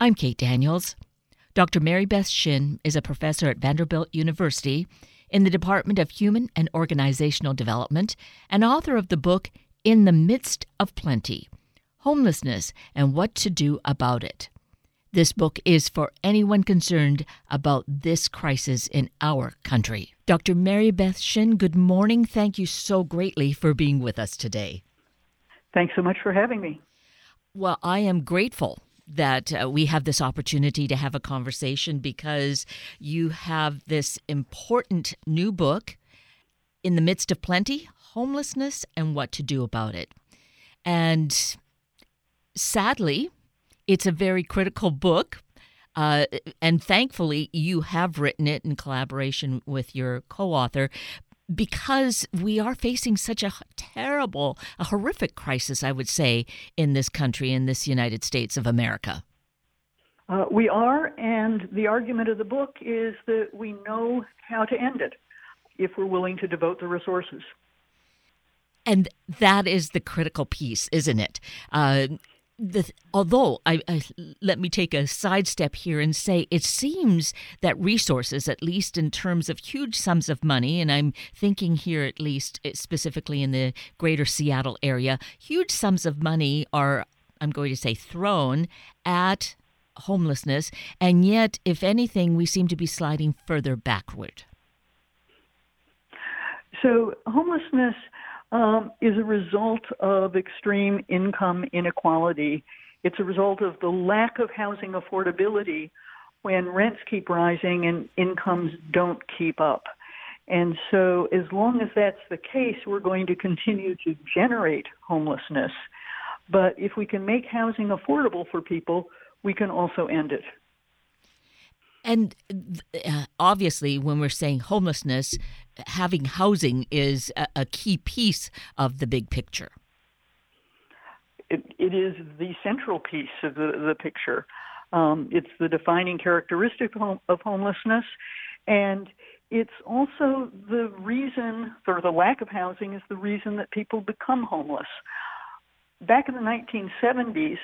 I'm Kate Daniels. Dr. Mary Beth Shinn is a professor at Vanderbilt University in the Department of Human and Organizational Development and author of the book In the Midst of Plenty Homelessness and What to Do About It. This book is for anyone concerned about this crisis in our country. Dr. Mary Beth Shinn, good morning. Thank you so greatly for being with us today. Thanks so much for having me. Well, I am grateful that uh, we have this opportunity to have a conversation because you have this important new book, In the Midst of Plenty Homelessness and What to Do About It. And sadly, it's a very critical book. Uh, and thankfully, you have written it in collaboration with your co author because we are facing such a terrible, a horrific crisis, I would say, in this country, in this United States of America. Uh, we are, and the argument of the book is that we know how to end it if we're willing to devote the resources. And that is the critical piece, isn't it? Uh, the, although I, I, let me take a sidestep here and say it seems that resources at least in terms of huge sums of money and i'm thinking here at least eh, specifically in the greater seattle area huge sums of money are i'm going to say thrown at homelessness. And yet if anything we seem to be sliding further backward. So homelessness um, is a result of extreme income inequality. It's a result of the lack of housing affordability when rents keep rising and incomes don't keep up. And so, as long as that's the case, we're going to continue to generate homelessness. But if we can make housing affordable for people, we can also end it. And uh, obviously, when we're saying homelessness, having housing is a, a key piece of the big picture. It, it is the central piece of the, the picture. Um, it's the defining characteristic of homelessness, and it's also the reason, or the lack of housing is the reason that people become homeless. Back in the 1970s,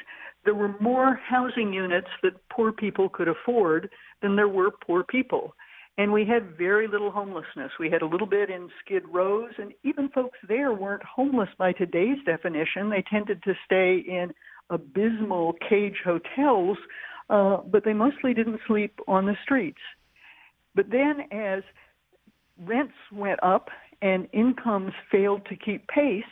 there were more housing units that poor people could afford than there were poor people. And we had very little homelessness. We had a little bit in Skid Rows, and even folks there weren't homeless by today's definition. They tended to stay in abysmal cage hotels, uh, but they mostly didn't sleep on the streets. But then, as rents went up and incomes failed to keep pace,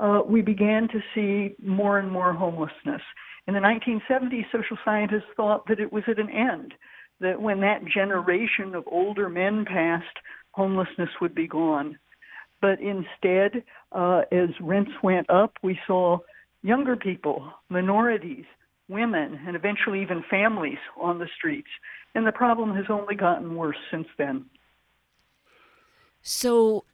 uh, we began to see more and more homelessness. In the 1970s, social scientists thought that it was at an end, that when that generation of older men passed, homelessness would be gone. But instead, uh, as rents went up, we saw younger people, minorities, women, and eventually even families on the streets. And the problem has only gotten worse since then. So,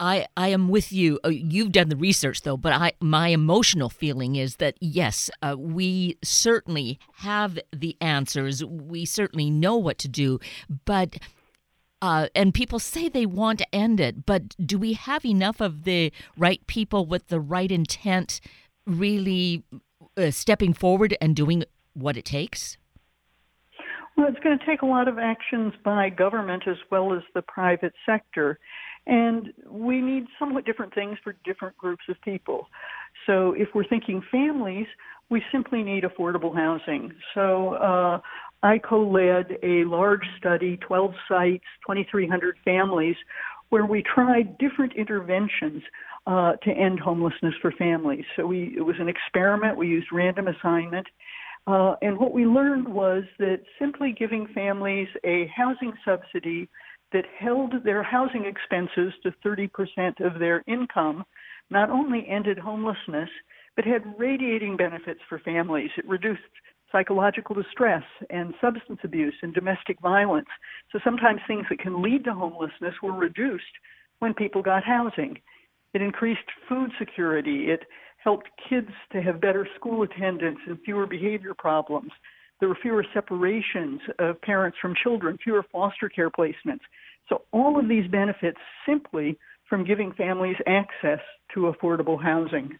I, I am with you. Uh, you've done the research though, but I my emotional feeling is that yes, uh, we certainly have the answers. We certainly know what to do, but uh, and people say they want to end it, but do we have enough of the right people with the right intent really uh, stepping forward and doing what it takes? Well, it's going to take a lot of actions by government as well as the private sector. And we need somewhat different things for different groups of people. So if we're thinking families, we simply need affordable housing. So uh, I co-led a large study, 12 sites, 2,300 families, where we tried different interventions uh, to end homelessness for families. So we, it was an experiment. We used random assignment. Uh, and what we learned was that simply giving families a housing subsidy that held their housing expenses to 30% of their income not only ended homelessness, but had radiating benefits for families. It reduced psychological distress and substance abuse and domestic violence. So sometimes things that can lead to homelessness were reduced when people got housing. It increased food security. It helped kids to have better school attendance and fewer behavior problems. There were fewer separations of parents from children, fewer foster care placements. So all of these benefits simply from giving families access to affordable housing.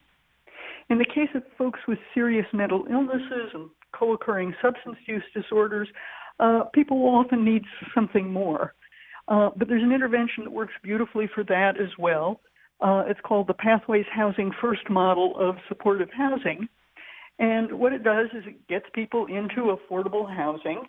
In the case of folks with serious mental illnesses and co occurring substance use disorders, uh, people will often need something more. Uh, but there's an intervention that works beautifully for that as well. Uh, it's called the Pathways Housing First model of supportive housing. And what it does is it gets people into affordable housing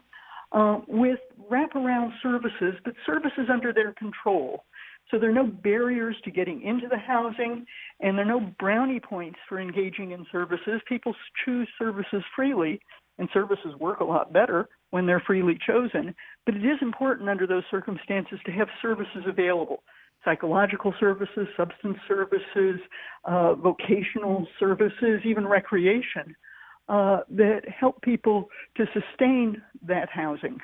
uh, with wraparound services, but services under their control. So there are no barriers to getting into the housing, and there are no brownie points for engaging in services. People choose services freely, and services work a lot better when they're freely chosen. But it is important under those circumstances to have services available psychological services, substance services, uh, vocational services, even recreation uh, that help people to sustain that housing.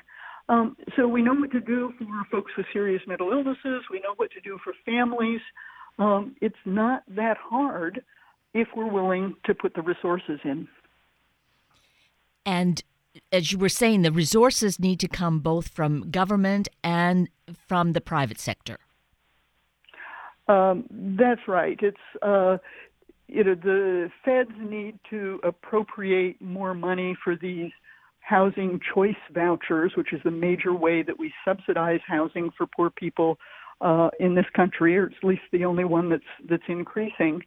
Um, so we know what to do for folks with serious mental illnesses. We know what to do for families. Um, it's not that hard if we're willing to put the resources in. And as you were saying, the resources need to come both from government and from the private sector. Um, that's right. It's uh, you know the feds need to appropriate more money for these housing choice vouchers, which is the major way that we subsidize housing for poor people uh, in this country, or at least the only one that's that's increasing.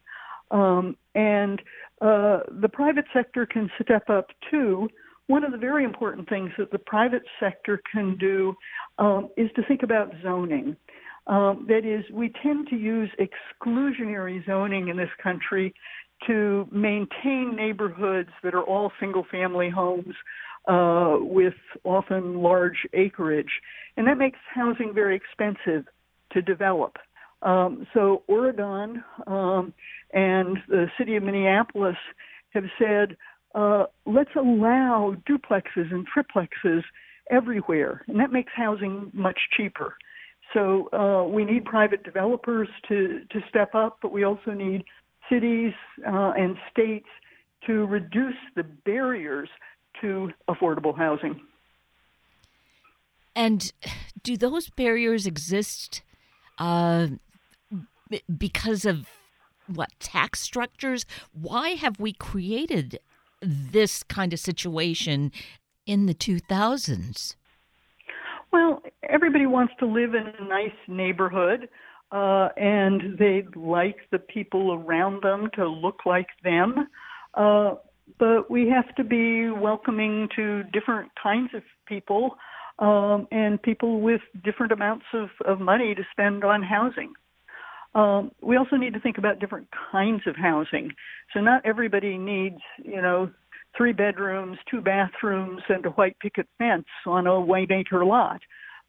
Um, and uh, the private sector can step up too. One of the very important things that the private sector can do um, is to think about zoning. Um, that is, we tend to use exclusionary zoning in this country to maintain neighborhoods that are all single family homes uh, with often large acreage. And that makes housing very expensive to develop. Um, so Oregon um, and the city of Minneapolis have said, uh, let's allow duplexes and triplexes everywhere, and that makes housing much cheaper. So uh, we need private developers to, to step up, but we also need cities uh, and states to reduce the barriers to affordable housing. And do those barriers exist uh, because of what tax structures? Why have we created this kind of situation in the 2000s? Well, everybody wants to live in a nice neighborhood, uh, and they'd like the people around them to look like them. Uh, but we have to be welcoming to different kinds of people um, and people with different amounts of, of money to spend on housing. Um, we also need to think about different kinds of housing. So not everybody needs, you know, three bedrooms, two bathrooms, and a white picket fence on a one acre lot.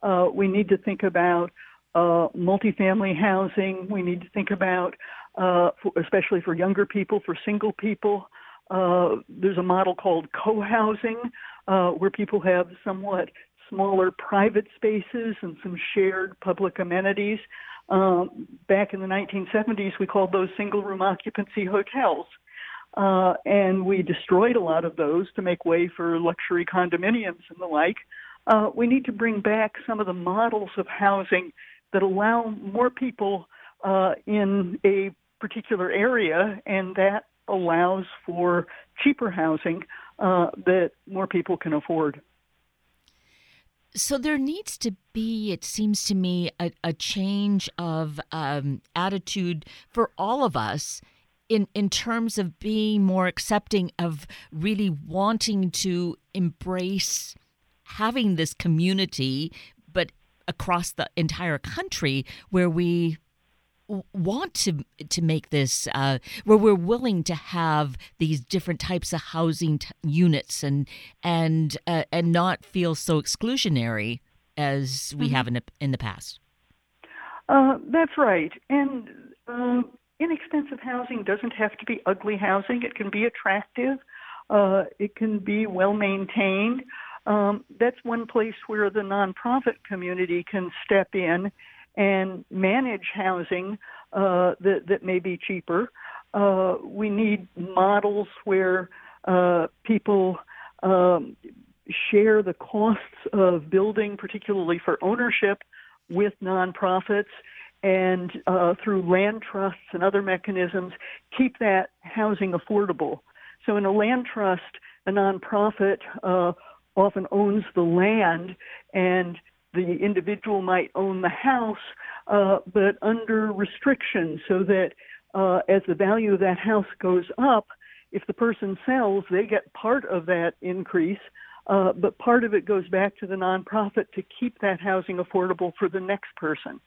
Uh, we need to think about uh, multifamily housing. We need to think about, uh, for, especially for younger people, for single people, uh, there's a model called co-housing, uh, where people have somewhat smaller private spaces and some shared public amenities. Um, back in the 1970s, we called those single room occupancy hotels. Uh, and we destroyed a lot of those to make way for luxury condominiums and the like. Uh, we need to bring back some of the models of housing that allow more people uh, in a particular area, and that allows for cheaper housing uh, that more people can afford. So there needs to be, it seems to me, a, a change of um, attitude for all of us in in terms of being more accepting of really wanting to embrace having this community, but across the entire country where we want to to make this uh, where we're willing to have these different types of housing t- units and and uh, and not feel so exclusionary as we mm-hmm. have in the, in the past. Uh, that's right, and uh, inexpensive housing doesn't have to be ugly housing. It can be attractive. Uh, it can be well maintained. Um, that's one place where the nonprofit community can step in and manage housing uh, that, that may be cheaper. Uh, we need models where uh, people um, share the costs of building, particularly for ownership, with nonprofits and uh, through land trusts and other mechanisms, keep that housing affordable. So in a land trust, a nonprofit uh, often owns the land and the individual might own the house, uh, but under restrictions so that uh, as the value of that house goes up, if the person sells, they get part of that increase, uh, but part of it goes back to the nonprofit to keep that housing affordable for the next person.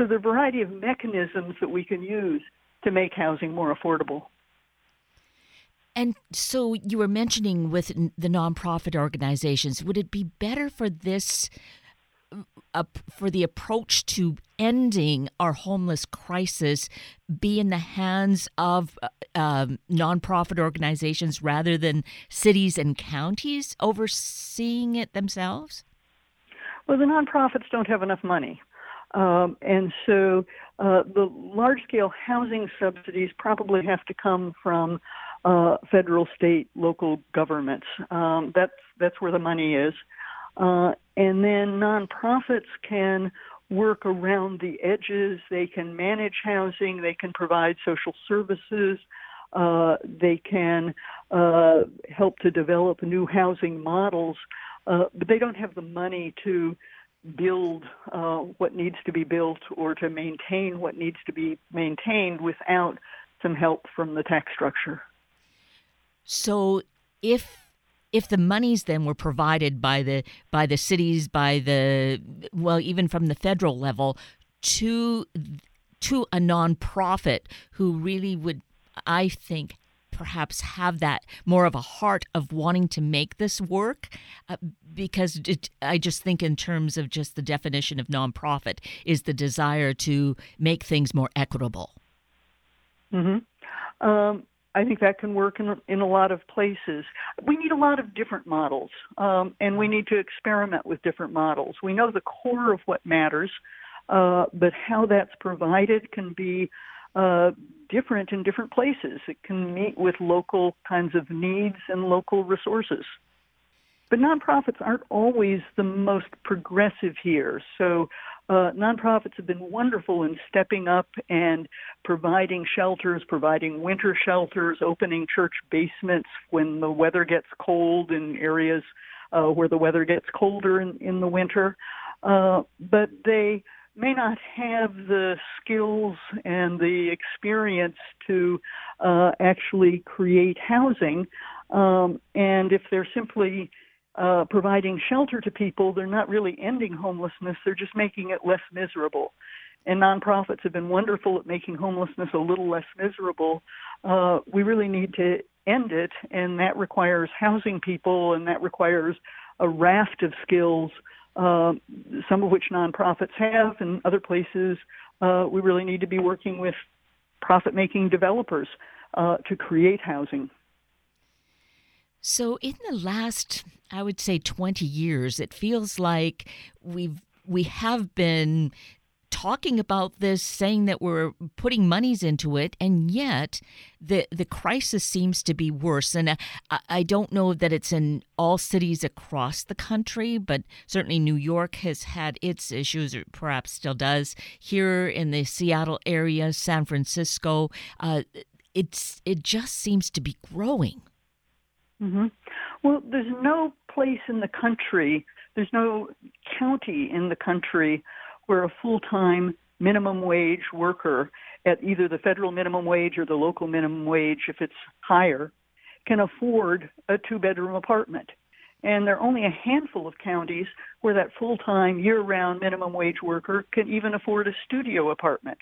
So there are a variety of mechanisms that we can use to make housing more affordable. And so you were mentioning with the nonprofit organizations, would it be better for this, uh, for the approach to ending our homeless crisis, be in the hands of uh, um, nonprofit organizations rather than cities and counties overseeing it themselves? Well, the nonprofits don't have enough money. Um, and so uh, the large scale housing subsidies probably have to come from uh, federal, state, local governments. Um, that's that's where the money is, uh, and then nonprofits can work around the edges. They can manage housing. They can provide social services. Uh, they can uh, help to develop new housing models, uh, but they don't have the money to build uh, what needs to be built or to maintain what needs to be maintained without some help from the tax structure. So if if the monies then were provided by the by the cities by the well even from the federal level to to a nonprofit who really would I think perhaps have that more of a heart of wanting to make this work uh, because it, I just think in terms of just the definition of nonprofit is the desire to make things more equitable. Mm-hmm. Um, I think that can work in in a lot of places. We need a lot of different models, um, and we need to experiment with different models. We know the core of what matters, uh, but how that's provided can be uh, different in different places. It can meet with local kinds of needs and local resources. But nonprofits aren't always the most progressive here. So uh, nonprofits have been wonderful in stepping up and providing shelters, providing winter shelters, opening church basements when the weather gets cold in areas uh, where the weather gets colder in, in the winter. Uh, but they may not have the skills and the experience to uh, actually create housing. Um, and if they're simply uh, providing shelter to people, they're not really ending homelessness, they're just making it less miserable. And nonprofits have been wonderful at making homelessness a little less miserable. Uh, we really need to end it, and that requires housing people, and that requires a raft of skills uh, some of which nonprofits have, and other places uh, we really need to be working with profit making developers uh, to create housing. So, in the last, I would say, 20 years, it feels like we've we have been talking about this, saying that we're putting monies into it, and yet the the crisis seems to be worse. And I, I don't know that it's in all cities across the country, but certainly New York has had its issues, or perhaps still does. Here in the Seattle area, San Francisco, uh, it's it just seems to be growing. Mm-hmm. Well, there's no place in the country, there's no county in the country where a full time minimum wage worker at either the federal minimum wage or the local minimum wage, if it's higher, can afford a two bedroom apartment. And there are only a handful of counties where that full time, year round minimum wage worker can even afford a studio apartment.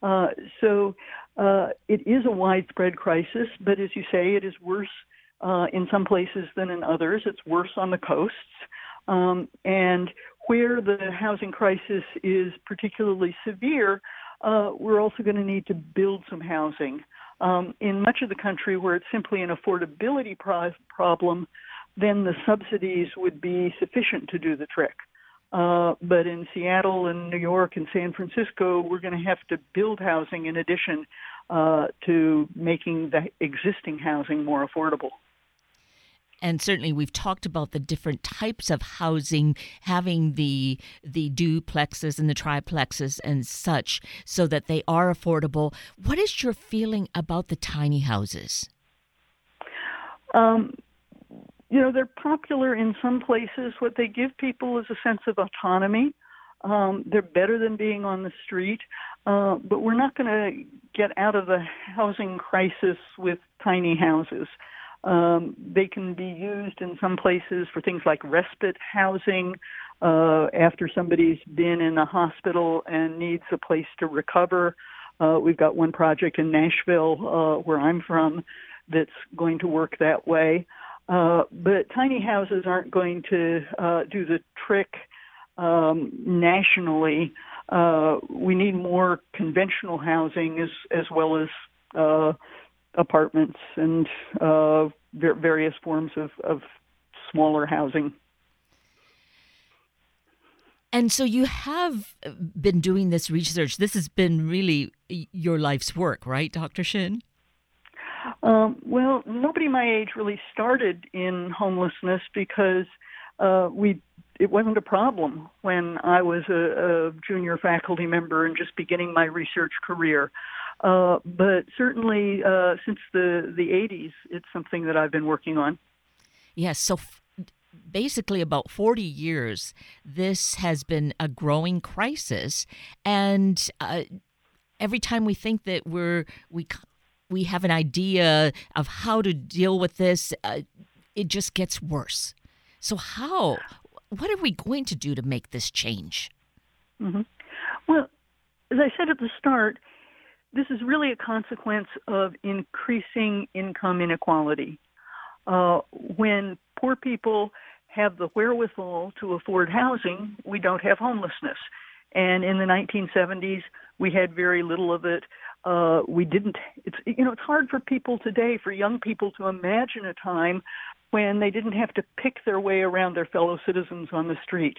Uh, so uh, it is a widespread crisis, but as you say, it is worse uh, in some places than in others. It's worse on the coasts. Um, and where the housing crisis is particularly severe, uh, we're also going to need to build some housing. Um, in much of the country where it's simply an affordability pro- problem, then the subsidies would be sufficient to do the trick. Uh, but in Seattle and New York and San Francisco, we're going to have to build housing in addition uh, to making the existing housing more affordable. And certainly, we've talked about the different types of housing, having the the duplexes and the triplexes and such, so that they are affordable. What is your feeling about the tiny houses? Um, you know, they're popular in some places. What they give people is a sense of autonomy. Um, they're better than being on the street, uh, but we're not going to get out of the housing crisis with tiny houses. Um, they can be used in some places for things like respite housing uh, after somebody's been in a hospital and needs a place to recover. Uh, we've got one project in Nashville, uh, where I'm from, that's going to work that way. Uh, but tiny houses aren't going to uh, do the trick um, nationally. Uh, we need more conventional housing as as well as uh, apartments and uh, various forms of, of smaller housing. And so you have been doing this research. This has been really your life's work, right, Dr. Shinn? Um, well, nobody my age really started in homelessness because uh, we it wasn't a problem when I was a, a junior faculty member and just beginning my research career. Uh, but certainly uh, since the the 80s, it's something that I've been working on. Yes. So f- basically, about 40 years, this has been a growing crisis, and uh, every time we think that we're we we have an idea of how to deal with this, uh, it just gets worse. So how? What are we going to do to make this change? Mm-hmm. Well, as I said at the start, this is really a consequence of increasing income inequality. Uh, when poor people have the wherewithal to afford housing, we don't have homelessness. And in the 1970s, we had very little of it. Uh, we didn't. It's you know it's hard for people today, for young people, to imagine a time when they didn't have to pick their way around their fellow citizens on the street.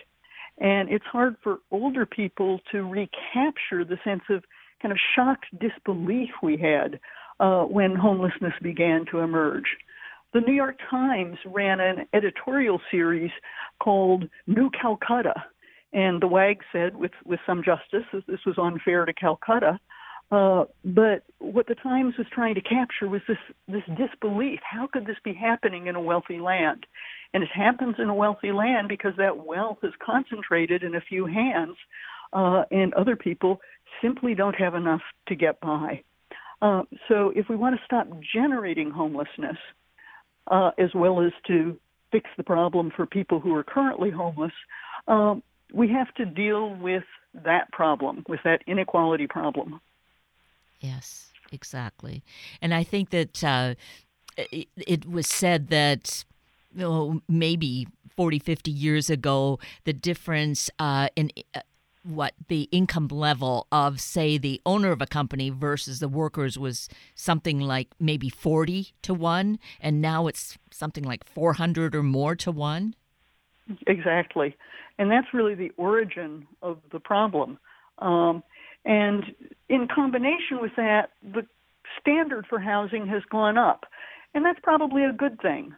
And it's hard for older people to recapture the sense of kind of shocked disbelief we had uh, when homelessness began to emerge. The New York Times ran an editorial series called New Calcutta, and the WAG said, with, with some justice, that this was unfair to Calcutta. Uh, but what the Times was trying to capture was this this disbelief. How could this be happening in a wealthy land? And it happens in a wealthy land because that wealth is concentrated in a few hands, uh, and other people simply don't have enough to get by. Uh, so if we want to stop generating homelessness, uh, as well as to fix the problem for people who are currently homeless, um, we have to deal with that problem, with that inequality problem. Yes, exactly. And I think that uh, it, it, was said that know, maybe 40, 50 years ago, the difference uh, in uh, what the income level of, say, the owner of a company versus the workers was something like maybe 40 to 1, and now it's something like 400 or more to 1? Exactly. And that's really the origin of the problem. Um, and in combination with that, the standard for housing has gone up. And that's probably a good thing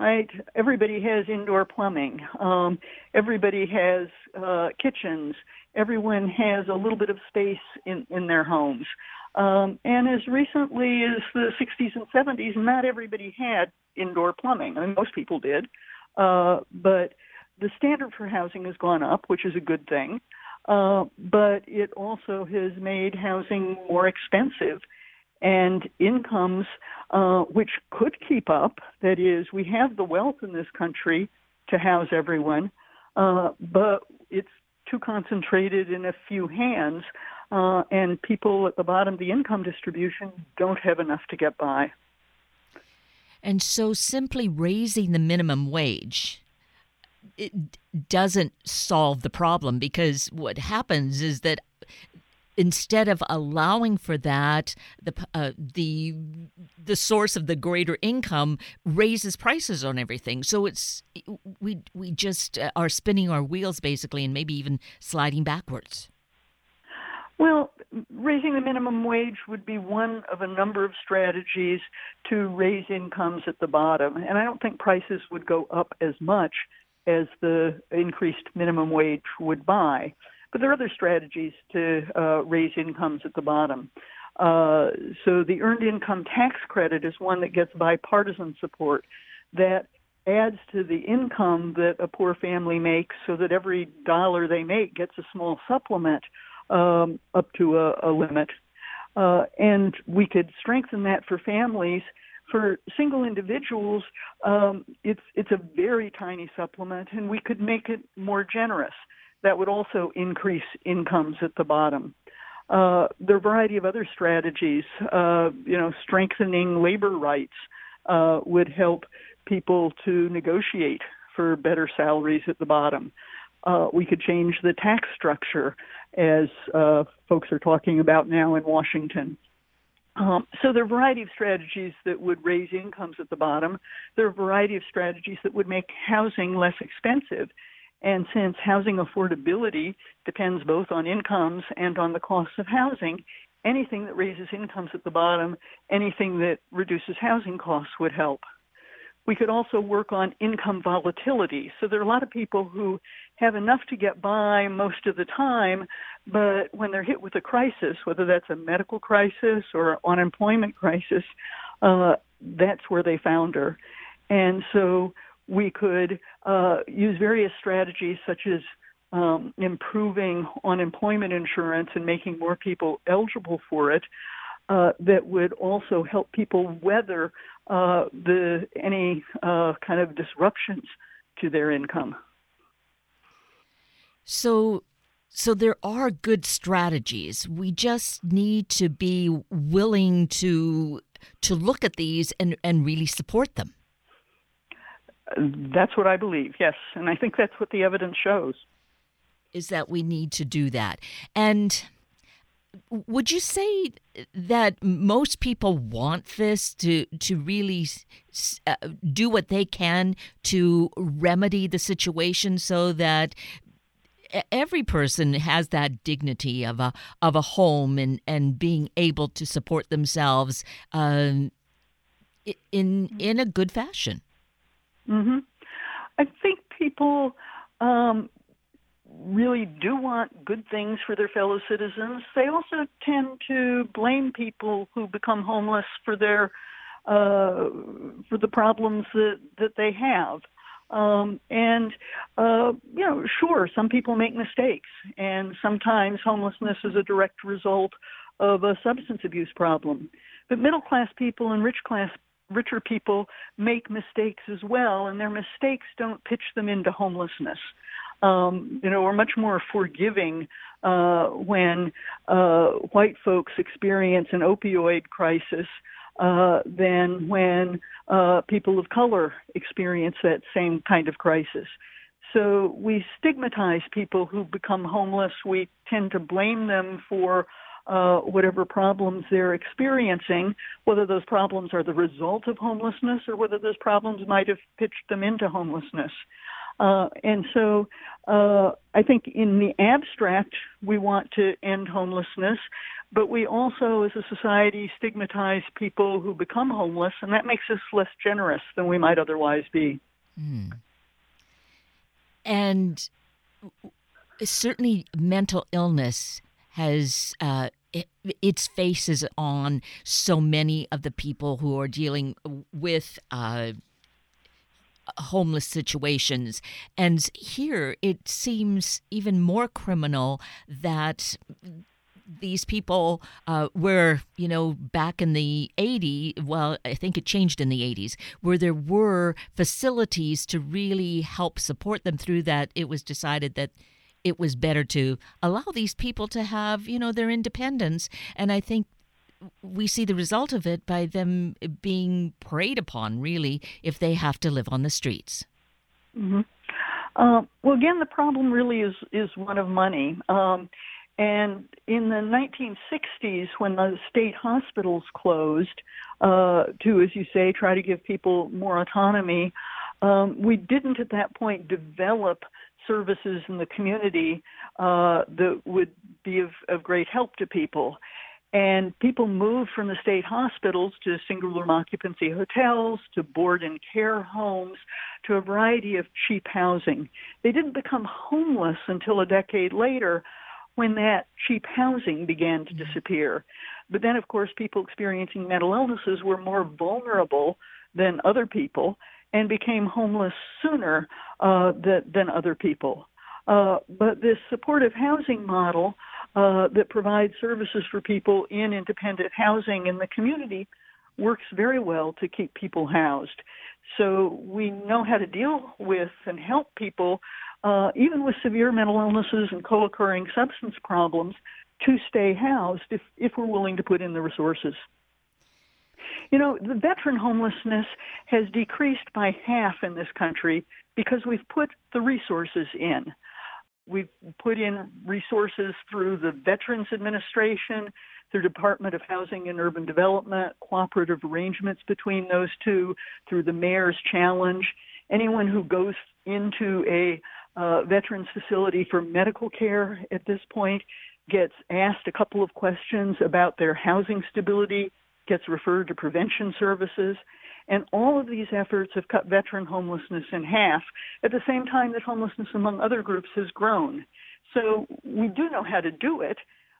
right? Everybody has indoor plumbing. Um, everybody has uh, kitchens everyone has a little bit of space in, in their homes. Um, and as recently as the 60s and 70s, not everybody had indoor plumbing. I mean, most people did. Uh, but the standard for housing has gone up, which is a good thing. Uh, but it also has made housing more expensive. And incomes, uh, which could keep up, that is, we have the wealth in this country to house everyone, uh, but it's too concentrated in a few hands, uh, and people at the bottom of the income distribution don't have enough to get by. And so simply raising the minimum wage it doesn't solve the problem because what happens is that instead of allowing for that, the uh, the the source of the greater income raises prices on everything. So it's we we just uh, are spinning our wheels basically, and maybe even sliding backwards. Well, raising the minimum wage would be one of a number of strategies to raise incomes at the bottom, and I don't think prices would go up as much as the increased minimum wage would buy. But there are other strategies to uh, raise incomes at the bottom. Uh, so the earned income tax credit is one that gets bipartisan support that adds to the income that a poor family makes so that every dollar they make gets a small supplement um, up to a, a limit. Uh, and we could strengthen that for families. For single individuals, um, it's it's a very tiny supplement, and we could make it more generous. That would also increase incomes at the bottom. Uh, there are a variety of other strategies. Uh, you know, strengthening labor rights uh, would help people to negotiate for better salaries at the bottom. Uh, we could change the tax structure, as uh, folks are talking about now in Washington. Um, so there are a variety of strategies that would raise incomes at the bottom. There are a variety of strategies that would make housing less expensive. And since housing affordability depends both on incomes and on the cost of housing, anything that raises incomes at the bottom, anything that reduces housing costs would help. We could also work on income volatility. So there are a lot of people who have enough to get by most of the time, but when they're hit with a crisis, whether that's a medical crisis or unemployment crisis, uh, that's where they founder. And so we could uh, use various strategies such as um, improving unemployment insurance and making more people eligible for it. Uh, that would also help people weather uh, the any uh, kind of disruptions to their income. So, so there are good strategies. We just need to be willing to to look at these and and really support them. That's what I believe. Yes, and I think that's what the evidence shows. Is that we need to do that. And would you say that most people want this to to really uh, do what they can to remedy the situation so that every person has that dignity of a of a home and and being able to support themselves um, in in a good fashion. Mm-hmm. I think people um, really do want good things for their fellow citizens. They also tend to blame people who become homeless for their uh, for the problems that that they have. Um, and uh, you know, sure, some people make mistakes, and sometimes homelessness is a direct result of a substance abuse problem. But middle class people and rich class richer people make mistakes as well, and their mistakes don't pitch them into homelessness. Um, you know, we're much more forgiving uh, when uh, white folks experience an opioid crisis uh, than when uh, people of color experience that same kind of crisis. So we stigmatize people who become homeless. We tend to blame them for uh, whatever problems they're experiencing, whether those problems are the result of homelessness or whether those problems might have pitched them into homelessness. Uh, and so uh, I think in the abstract, we want to end homelessness, but we also, as a society, stigmatize people who become homeless, and that makes us less generous than we might otherwise be. Mm. And certainly, mental illness has uh, it, its faces on so many of the people who are dealing with uh, homeless situations. And here it seems even more criminal that these people uh, were, you know, back in the 80s, well, I think it changed in the 80s, where there were facilities to really help support them through that. It was decided that it was better to allow these people to have, you know, their independence. And I think we see the result of it by them being preyed upon, really, if they have to live on the streets. Mm-hmm. Uh, well, again, the problem really is is one of money. Um, and in the 1960s, when the state hospitals closed, uh, to, as you say, try to give people more autonomy, um, we didn't at that point develop services in the community uh, that would be of, of great help to people. And people moved from the state hospitals to single room occupancy hotels, to board and care homes, to a variety of cheap housing. They didn't become homeless until a decade later when that cheap housing began to mm-hmm. disappear. But then, of course, people experiencing mental illnesses were more vulnerable than other people. And became homeless sooner uh, than other people. Uh, but this supportive housing model uh, that provides services for people in independent housing in the community works very well to keep people housed. So we know how to deal with and help people, uh, even with severe mental illnesses and co-occurring substance problems, to stay housed if, if we're willing to put in the resources. You know, the veteran homelessness has decreased by half in this country because we've put the resources in. We've put in resources through the Veterans Administration, through Department of Housing and Urban Development, cooperative arrangements between those two, through the Mayor's Challenge. Anyone who goes into a uh, veterans facility for medical care at this point gets asked a couple of questions about their housing stability, gets referred to prevention services. And all of these efforts have cut veteran homelessness in half at the same time that homelessness among other groups has grown. So we do know how to do it.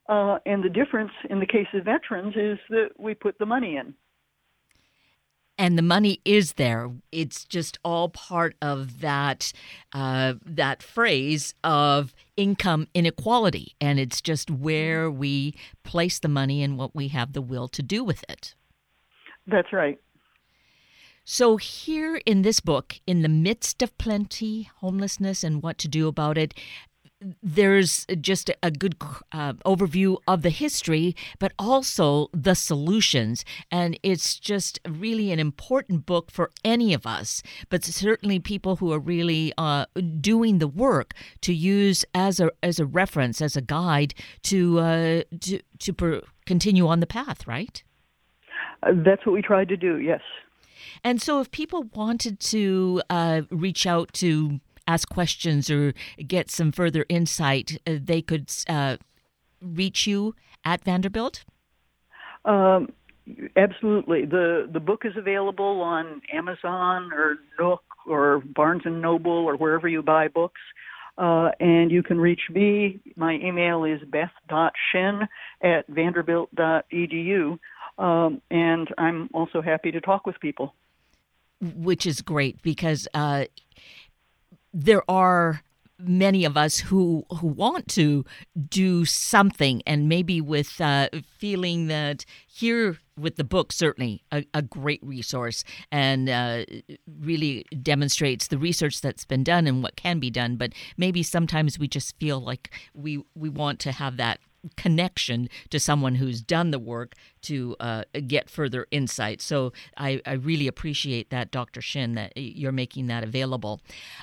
Uh, and the difference in the case of veterans is that we put the money in. And the money is there. It's just all part of that uh, that phrase of income inequality, and it's just where we place the money and what we have the will to do with it. That's right. So, here in this book, in the midst of plenty, homelessness, and what to do about it, there's just a good uh, overview of the history, but also the solutions. And it's just really an important book for any of us, but certainly people who are really uh, doing the work to use as a as a reference, as a guide to uh, to to per- continue on the path. Right. Uh, that's what we tried to do. Yes. And so, if people wanted to uh, reach out to ask questions or get some further insight, uh, they could uh, reach you at Vanderbilt? Um, absolutely. the The book is available on Amazon or Nook or Barnes and Noble or wherever you buy books. Uh, and you can reach me. My email is beth.shinn at vanderbilt.edu. Um, and I'm also happy to talk with people. Which is great because uh, there are many of us who who want to do something and maybe with uh, feeling that here with the book certainly a, a great resource and uh, really demonstrates the research that's been done and what can be done but maybe sometimes we just feel like we we want to have that connection to someone who's done the work to uh, get further insight. So I, I, really appreciate that, Dr. Shinn, that you're making that available.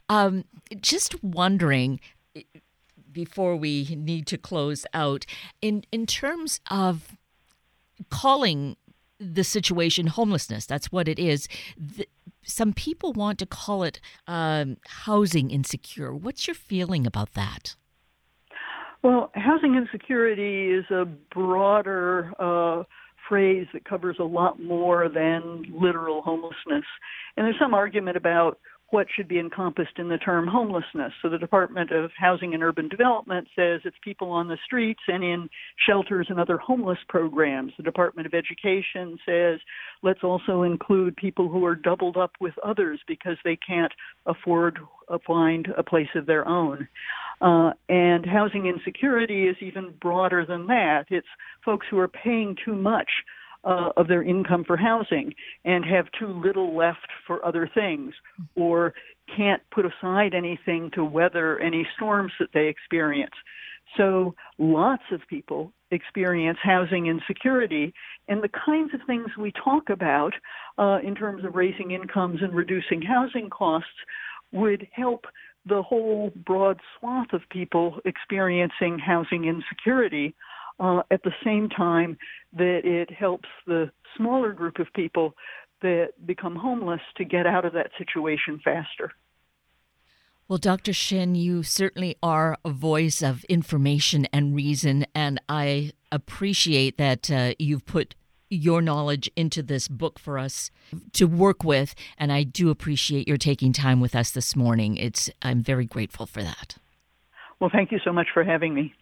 Um, just wondering before we need to close out, in in terms of calling the situation homelessness, that's what it is. The, some people want to call it um, housing insecure. What's your feeling about that? Well, housing insecurity is a broader uh, phrase that covers a lot more than literal homelessness. And there's some argument about what should be encompassed in the term homelessness. So the Department of Housing and Urban Development says it's people on the streets and in shelters and other homeless programs. The Department of Education says let's also include people who are doubled up with others because they can't afford to uh, find a place of their own. Uh, and housing insecurity is even broader than that. It's folks who are paying too much uh, of their income for housing and have too little left for other things or can't put aside anything to weather any storms that they experience. So lots of people experience housing insecurity and the kinds of things we talk about uh, in terms of raising incomes and reducing housing costs would help the whole broad swath of people experiencing housing insecurity uh, at the same time that it helps the smaller group of people that become homeless to get out of that situation faster. Well, Dr. Shinn, you certainly are a voice of information and reason, and I appreciate that uh, you've put your knowledge into this book for us to work with and I do appreciate your taking time with us this morning. It's I'm very grateful for that. Well, thank you so much for having me.